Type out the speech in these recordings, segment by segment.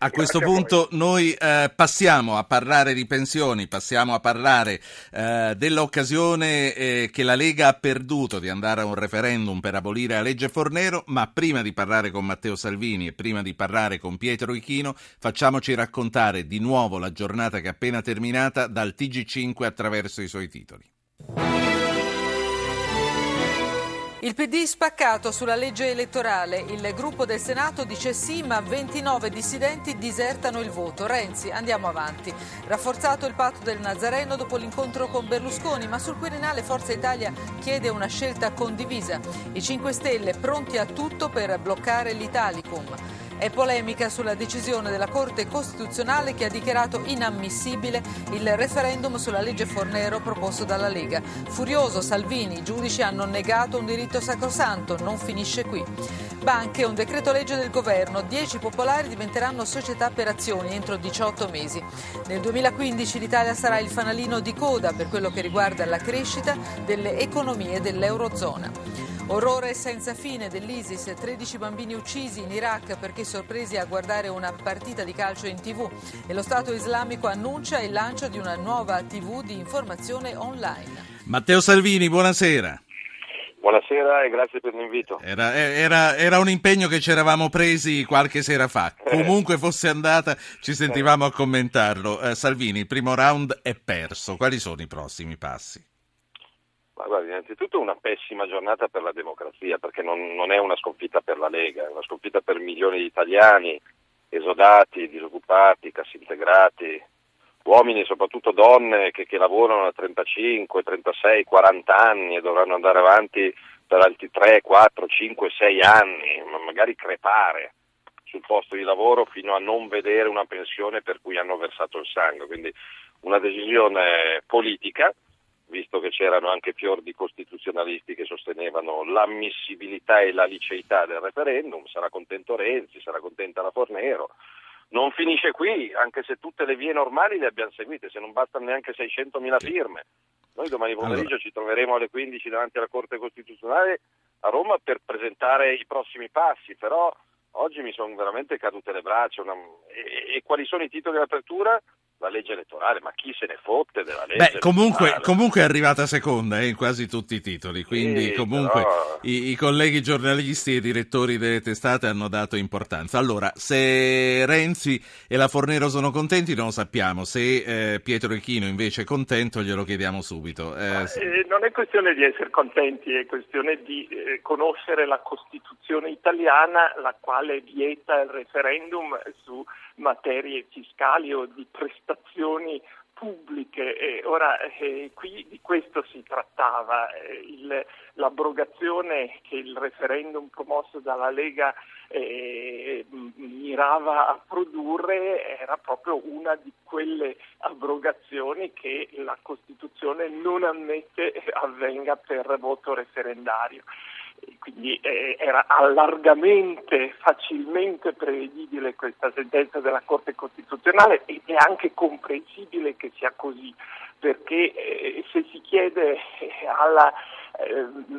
A questo punto noi eh, passiamo a parlare di pensioni, passiamo a parlare eh, dell'occasione eh, che la Lega ha perduto di andare a un referendum per abolire la legge Fornero, ma prima di parlare con Matteo Salvini e prima di parlare con Pietro Ichino, facciamoci raccontare di nuovo la giornata che è appena terminata dal TG5 attraverso i suoi titoli. Il PD spaccato sulla legge elettorale. Il gruppo del Senato dice sì, ma 29 dissidenti disertano il voto. Renzi, andiamo avanti. Rafforzato il patto del Nazareno dopo l'incontro con Berlusconi, ma sul Quirinale Forza Italia chiede una scelta condivisa. I 5 Stelle pronti a tutto per bloccare l'Italicum. È polemica sulla decisione della Corte Costituzionale che ha dichiarato inammissibile il referendum sulla legge Fornero proposto dalla Lega. Furioso Salvini, i giudici hanno negato un diritto sacrosanto, non finisce qui. Banche, un decreto legge del governo, 10 popolari diventeranno società per azioni entro 18 mesi. Nel 2015 l'Italia sarà il fanalino di coda per quello che riguarda la crescita delle economie dell'Eurozona. Orrore senza fine dell'ISIS, 13 bambini uccisi in Iraq perché sorpresi a guardare una partita di calcio in tv e lo Stato islamico annuncia il lancio di una nuova tv di informazione online. Matteo Salvini, buonasera. Buonasera e grazie per l'invito. Era, era, era, un impegno che ci eravamo presi qualche sera fa. Comunque fosse andata, ci sentivamo a commentarlo. Eh, Salvini, il primo round è perso. Quali sono i prossimi passi? Ma guarda, innanzitutto una pessima giornata per la democrazia, perché non, non, è una sconfitta per la Lega, è una sconfitta per milioni di italiani, esodati, disoccupati, cassi integrati, uomini e soprattutto donne che, che, lavorano a 35, 36, 40 anni e dovranno andare avanti per altri 3, 4, 5, 6 anni, magari crepare sul posto di lavoro fino a non vedere una pensione per cui hanno versato il sangue. Quindi una decisione politica visto che c'erano anche fior di costituzionalisti che sostenevano l'ammissibilità e la liceità del referendum, sarà contento Renzi, sarà contenta la Fornero. Non finisce qui, anche se tutte le vie normali le abbiamo seguite, se non bastano neanche 600.000 firme. Noi domani pomeriggio allora. ci troveremo alle 15 davanti alla Corte Costituzionale a Roma per presentare i prossimi passi, però oggi mi sono veramente cadute le braccia. Una... E, e, quali sono i titoli di apertura? La legge elettorale, ma chi se ne fotte della legge Beh, comunque, comunque, è arrivata seconda eh, in quasi tutti i titoli, quindi sì, comunque però... i, i, colleghi giornalisti e direttori delle testate hanno dato importanza. Allora, se Renzi e la Fornero sono contenti non lo sappiamo, se eh, Pietro Echino invece è contento glielo chiediamo subito. Eh, sì. Eh, non è questione di essere contenti, è questione di eh, conoscere la Costituzione italiana, la quale vieta il referendum su materie fiscali o di prestazioni pubbliche. E ora eh, qui di questo si trattava, eh, il, l'abrogazione che il referendum promosso dalla Lega eh, mirava a produrre era proprio una di quelle abrogazioni che la Costituzione non ammette avvenga per voto referendario quindi eh, era largamente, facilmente prevedibile questa sentenza della Corte Costituzionale ed è anche comprensibile che sia così, perché eh, se si chiede eh, alla,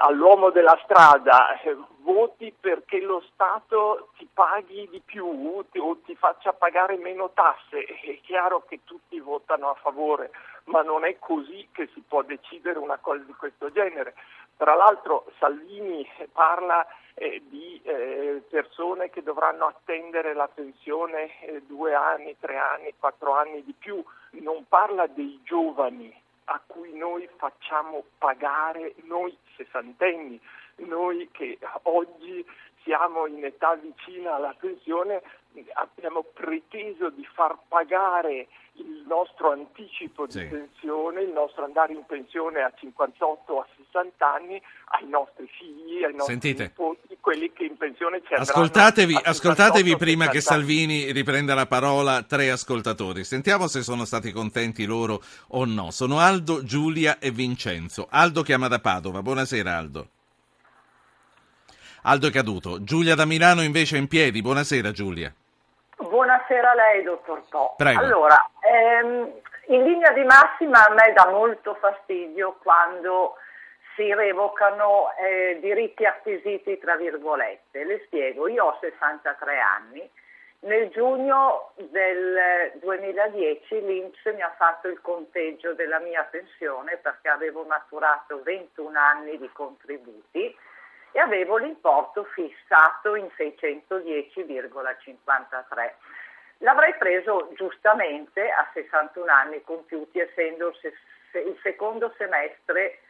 all'uomo della strada voti perché lo Stato ti paghi di più o ti faccia pagare meno tasse, è chiaro che tutti votano a favore, ma non è così che si può decidere una cosa di questo genere. Tra l'altro Salvini parla eh, di eh, persone che dovranno attendere la pensione eh, due anni, tre anni, quattro anni di più, non parla dei giovani a cui noi facciamo pagare, noi sessantenni, noi che oggi siamo in età vicina alla pensione, abbiamo preteso di far pagare il nostro anticipo di sì. pensione, il nostro andare in pensione a 58 o a 60 anni ai nostri figli, ai nostri Sentite. nipoti, quelli che in pensione ci Ascoltatevi, ascoltatevi prima che Salvini riprenda la parola tre ascoltatori. Sentiamo se sono stati contenti loro o no. Sono Aldo, Giulia e Vincenzo. Aldo chiama da Padova. Buonasera Aldo. Aldo è caduto. Giulia da Milano invece è in piedi. Buonasera Giulia. Buonasera a lei, dottor Po. Prego. Allora, ehm, in linea di massima a me dà molto fastidio quando si revocano eh, diritti acquisiti, tra virgolette. Le spiego, io ho 63 anni Nel giugno del 2010 l'Inps mi ha fatto il conteggio della mia pensione perché avevo maturato 21 anni di contributi e avevo l'importo fissato in 610,53. L'avrei preso giustamente a 61 anni compiuti, essendo il secondo semestre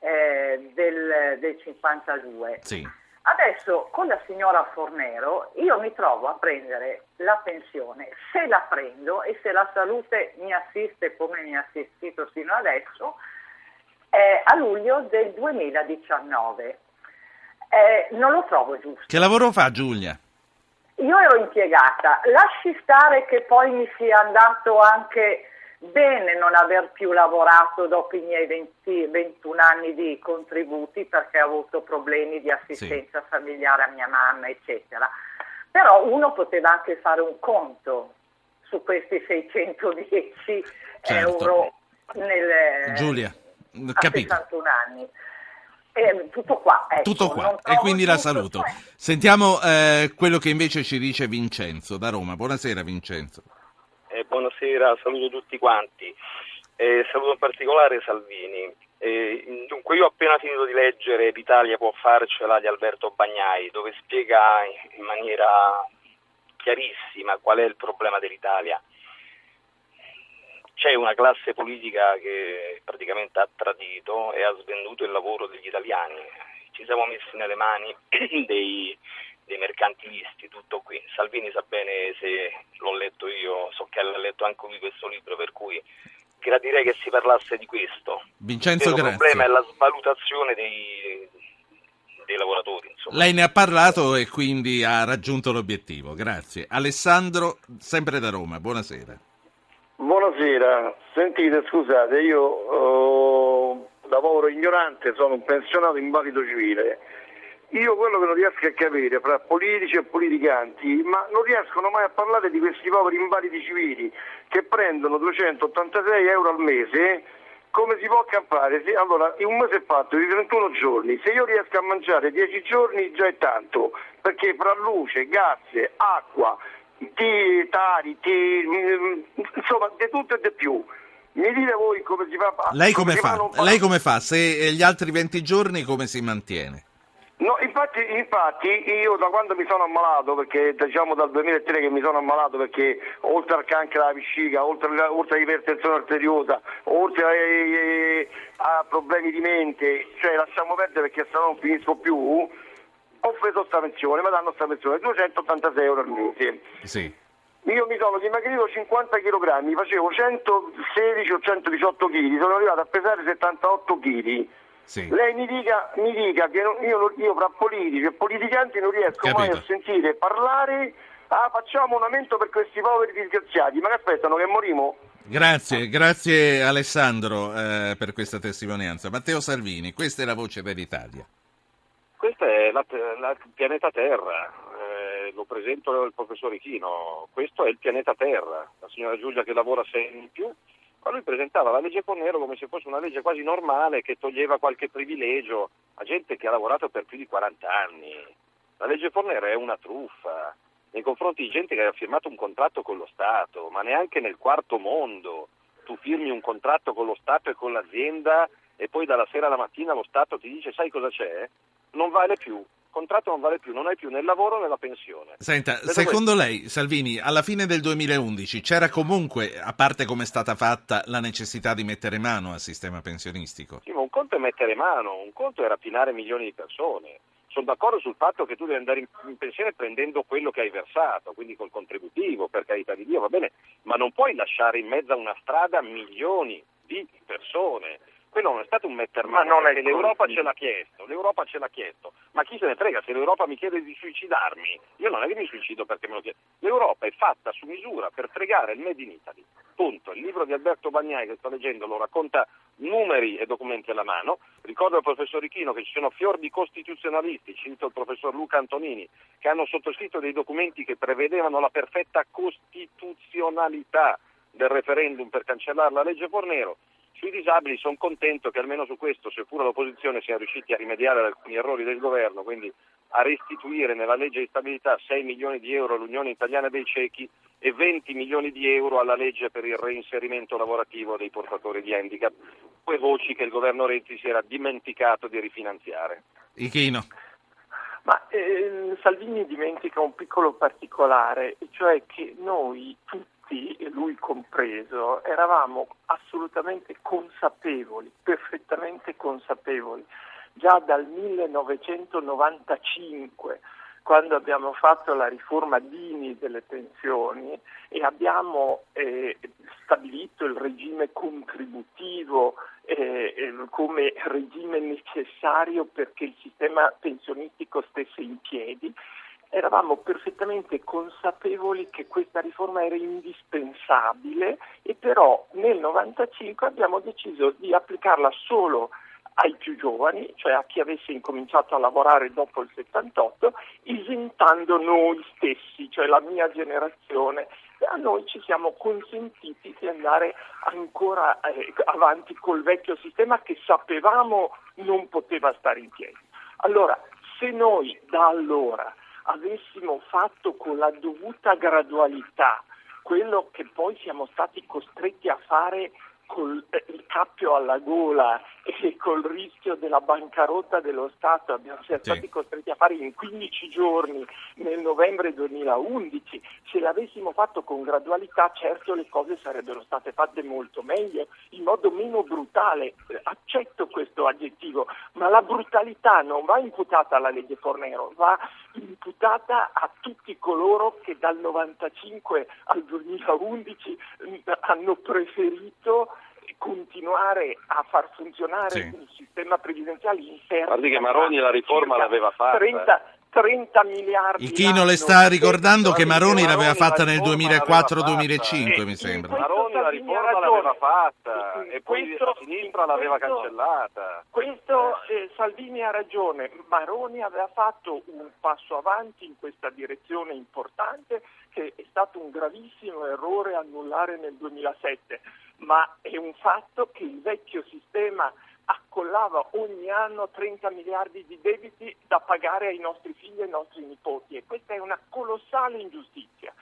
eh, del, del, 52. Sì. Adesso con la signora Fornero io mi trovo a prendere la pensione, se la prendo e se la salute mi assiste come mi ha assistito fino adesso, eh, a luglio del 2019. Eh, non lo trovo giusto. Che lavoro fa Giulia? Io ero impiegata, lasci stare che poi mi sia andato anche bene non aver più lavorato dopo i miei 20, 21 anni di contributi perché ho avuto problemi di assistenza sì. familiare a mia mamma, eccetera. Però uno poteva anche fare un conto su questi 610 certo. euro nel, Giulia, capito. 61 anni. Eh, tutto qua. Ecco, tutto qua. E quindi la saluto. Qua. Sentiamo eh, quello che invece ci dice Vincenzo da Roma. Buonasera Vincenzo. Eh, buonasera, saluto tutti quanti. Eh, saluto in particolare Salvini. Eh, dunque io ho appena finito di leggere L'Italia può farcela di Alberto Bagnai, dove spiega in maniera chiarissima qual è il problema dell'Italia c'è una classe politica che praticamente ha tradito e ha svenduto il lavoro degli italiani. Ci siamo messi nelle mani dei, dei mercantilisti, tutto qui. Salvini sa bene se l'ho letto io, so che ha letto anche lui questo libro, per cui gradirei che si parlasse di questo. Vincenzo, il problema è la svalutazione dei, dei lavoratori. Insomma. Lei ne ha parlato e quindi ha raggiunto l'obiettivo. Grazie. Alessandro, sempre da Roma, buonasera. Buonasera, sentite scusate, io oh, lavoro ignorante, sono un pensionato invalido civile. Io quello che non riesco a capire fra politici e politicanti, ma non riescono mai a parlare di questi poveri invalidi civili che prendono 286 euro al mese, come si può campare? Allora, un mese è fatto di 31 giorni, se io riesco a mangiare 10 giorni già è tanto, perché fra luce, gas, acqua, di tari, di, mm, insomma di tutto e di più. Mi dite voi come si fa? Lei come, come fa? Lei come fa? Se gli altri 20 giorni come si mantiene? No, infatti, infatti, io da quando mi sono ammalato, perché diciamo dal 2003 che mi sono ammalato perché oltre al cancro alla vescica, oltre, oltre all'ipertensione arteriosa, oltre a, a, problemi di mente, cioè lasciamo perdere perché se no non finisco più, ho preso questa pensione, mi danno questa pensione, 286 euro al mese. Sì. Io mi sono dimagrito 50 kg, facevo 116 o 118 kg, sono arrivato a pesare 78 kg. Sì. Lei mi dica, mi dica che io, io, fra politici e politicanti non riesco Capito. mai a sentire parlare, ah facciamo un aumento per questi poveri disgraziati, ma che aspettano che morimo? Grazie, grazie Alessandro eh, per questa testimonianza. Matteo Salvini, questa è la voce dell'Italia. Questo è la, la, il pianeta Terra, eh, lo presento il professor Ichino, questo è il pianeta Terra, la signora Giulia che lavora anni in più, ma lui presentava la legge Fornero come se fosse una legge quasi normale che toglieva qualche privilegio a gente che ha lavorato per più di 40 anni. La legge Fornero è una truffa nei confronti di gente che ha firmato un contratto con lo Stato, ma neanche nel quarto mondo tu firmi un contratto con lo Stato e con l'azienda e poi dalla sera alla mattina lo Stato ti dice sai cosa c'è? Non vale più. Il contratto non vale più, non hai più né il lavoro né la pensione. Senta, Vedo secondo questo. lei, Salvini, alla fine del 2011 c'era comunque, a parte come è stata fatta, la necessità di mettere mano al sistema pensionistico? Sì, ma un conto è mettere mano, un conto è rapinare milioni di persone. Sono d'accordo sul fatto che tu devi andare in pensione prendendo quello che hai versato, quindi col contributivo, per carità di Dio, va bene, ma non puoi lasciare in mezzo a una strada milioni di persone quello non è stato un metter mano, perché l'Europa ce l'ha chiesto, l'Europa ce l'ha chiesto, ma chi se ne frega se l'Europa mi chiede di suicidarmi, io non è che mi suicido perché me lo chiede, l'Europa è fatta su misura per fregare il Made in Italy, punto, il libro di Alberto Bagnai che sto leggendo lo racconta numeri e documenti alla mano, ricordo al professor Richino che ci sono fior di costituzionalisti, cito il professor Luca Antonini, che hanno sottoscritto dei documenti che prevedevano la perfetta costituzionalità del referendum per cancellare la legge Fornero, sui disabili sono contento che almeno su questo, seppur l'opposizione sia riusciti a rimediare ad alcuni errori del governo, quindi a restituire nella legge di stabilità 6 milioni di euro all'Unione Italiana dei Ciechi e 20 milioni di euro alla legge per il reinserimento lavorativo dei portatori di handicap, due voci che il governo Renzi si era dimenticato di rifinanziare. Ichino. Ma eh, Salvini dimentica un piccolo particolare, cioè che noi tutti, lui compreso, eravamo assolutamente consapevoli, perfettamente consapevoli. Già dal 1995 quando abbiamo fatto la riforma Dini delle pensioni e abbiamo eh, stabilito il regime contributivo eh, eh, come regime necessario perché il sistema pensionistico stesse in piedi, eravamo perfettamente consapevoli che questa riforma era indispensabile e però nel 1995 abbiamo deciso di applicarla solo ai più giovani, cioè a chi avesse incominciato a lavorare dopo il 78, esentando noi stessi, cioè la mia generazione. A noi ci siamo consentiti di andare ancora eh, avanti col vecchio sistema che sapevamo non poteva stare in piedi. Allora, se noi da allora avessimo fatto con la dovuta gradualità quello che poi siamo stati costretti a fare col eh, il cappio alla gola e col rischio della bancarotta dello Stato abbiamo siamo stati sì. costretti a fare in 15 giorni nel novembre 2011, se l'avessimo fatto con gradualità certo le cose sarebbero state fatte molto meglio, in modo meno brutale, accetto questo aggettivo, ma la brutalità non va imputata alla legge Fornero, va imputata a tutti coloro che dal 95 al 2011 hanno preferito continuare a far funzionare sì. il sistema previdenziale interno. Guardi che Maroni la riforma l'aveva fatta. 30, 30 miliardi. Il Chino le sta ricordando che Maroni, l'aveva fatta nel 2004-2005, mi sembra. Maroni la riforma l'aveva fatta e poi questo, la sinistra l'aveva questo, cancellata. Questo eh, Salvini ha ragione, Maroni aveva fatto un passo avanti in questa direzione importante che è stato un gravissimo errore annullare nel 2007 ma è un fatto che il vecchio sistema accollava ogni anno 30 miliardi di debiti da pagare ai nostri figli e ai nostri nipoti e questa è una colossale ingiustizia.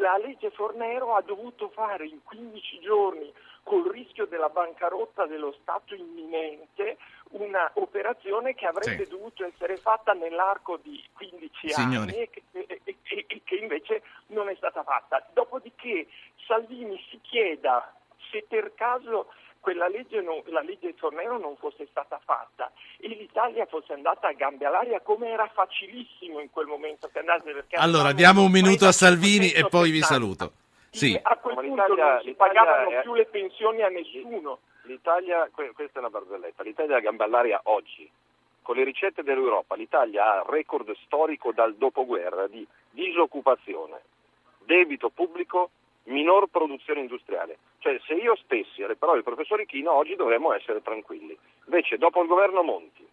La legge Fornero ha dovuto fare in 15 giorni, col rischio della bancarotta dello Stato imminente, un'operazione che avrebbe sì. dovuto essere fatta nell'arco di 15 Signori. anni e che, e, e, e che invece non è stata fatta. Dopodiché Salvini si chieda se per caso quella legge, non, la legge Fornero non fosse stata fatta e l'Italia fosse andata a gambe all'aria come era facilissimo in quel momento che andasse perché allora diamo un minuto a Salvini e poi vi saluto sì. a quel punto non si pagavano è... più le pensioni a nessuno l'Italia, questa è una barzelletta l'Italia è a gambe all'aria oggi con le ricette dell'Europa l'Italia ha record storico dal dopoguerra di disoccupazione debito pubblico minor produzione industriale. Cioè se io stessi alle parole del professor Ichino oggi dovremmo essere tranquilli. Invece dopo il governo Monti,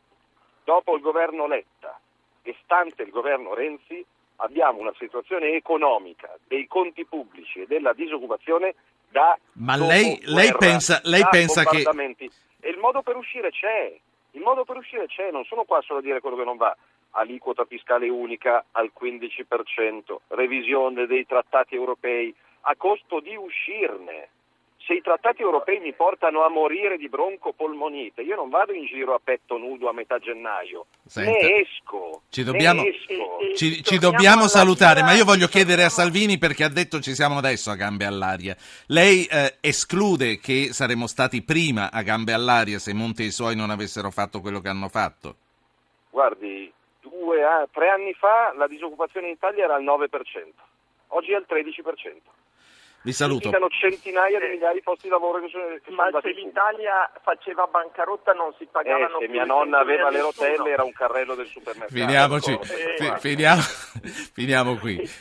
dopo il governo Letta e stante il governo Renzi abbiamo una situazione economica dei conti pubblici e della disoccupazione da Ma lei, lei pensa, lei pensa che... E il modo per uscire c'è, il modo per uscire c'è, non sono qua solo a dire quello che non va. Aliquota fiscale unica al 15%, revisione dei trattati europei, a costo di uscirne. Se i trattati europei mi portano a morire di broncopolmonite, io non vado in giro a petto nudo a metà gennaio, Senta, ne esco. Ci dobbiamo, esco. Ci, ci dobbiamo salutare, ma io voglio chiedere a Salvini perché ha detto ci siamo adesso a gambe all'aria. Lei eh, esclude che saremmo stati prima a gambe all'aria se Monte e i suoi non avessero fatto quello che hanno fatto? Guardi, due, tre anni fa la disoccupazione in Italia era al 9%, oggi è al 13%. Vi saluto. Ci centinaia di migliaia di posti di lavoro che sono, che Ma se l'Italia faceva bancarotta non si pagavano eh, se mia nonna aveva le rotelle era un carrello del supermercato. Finiamoci, eh, finiamo, finiamo qui.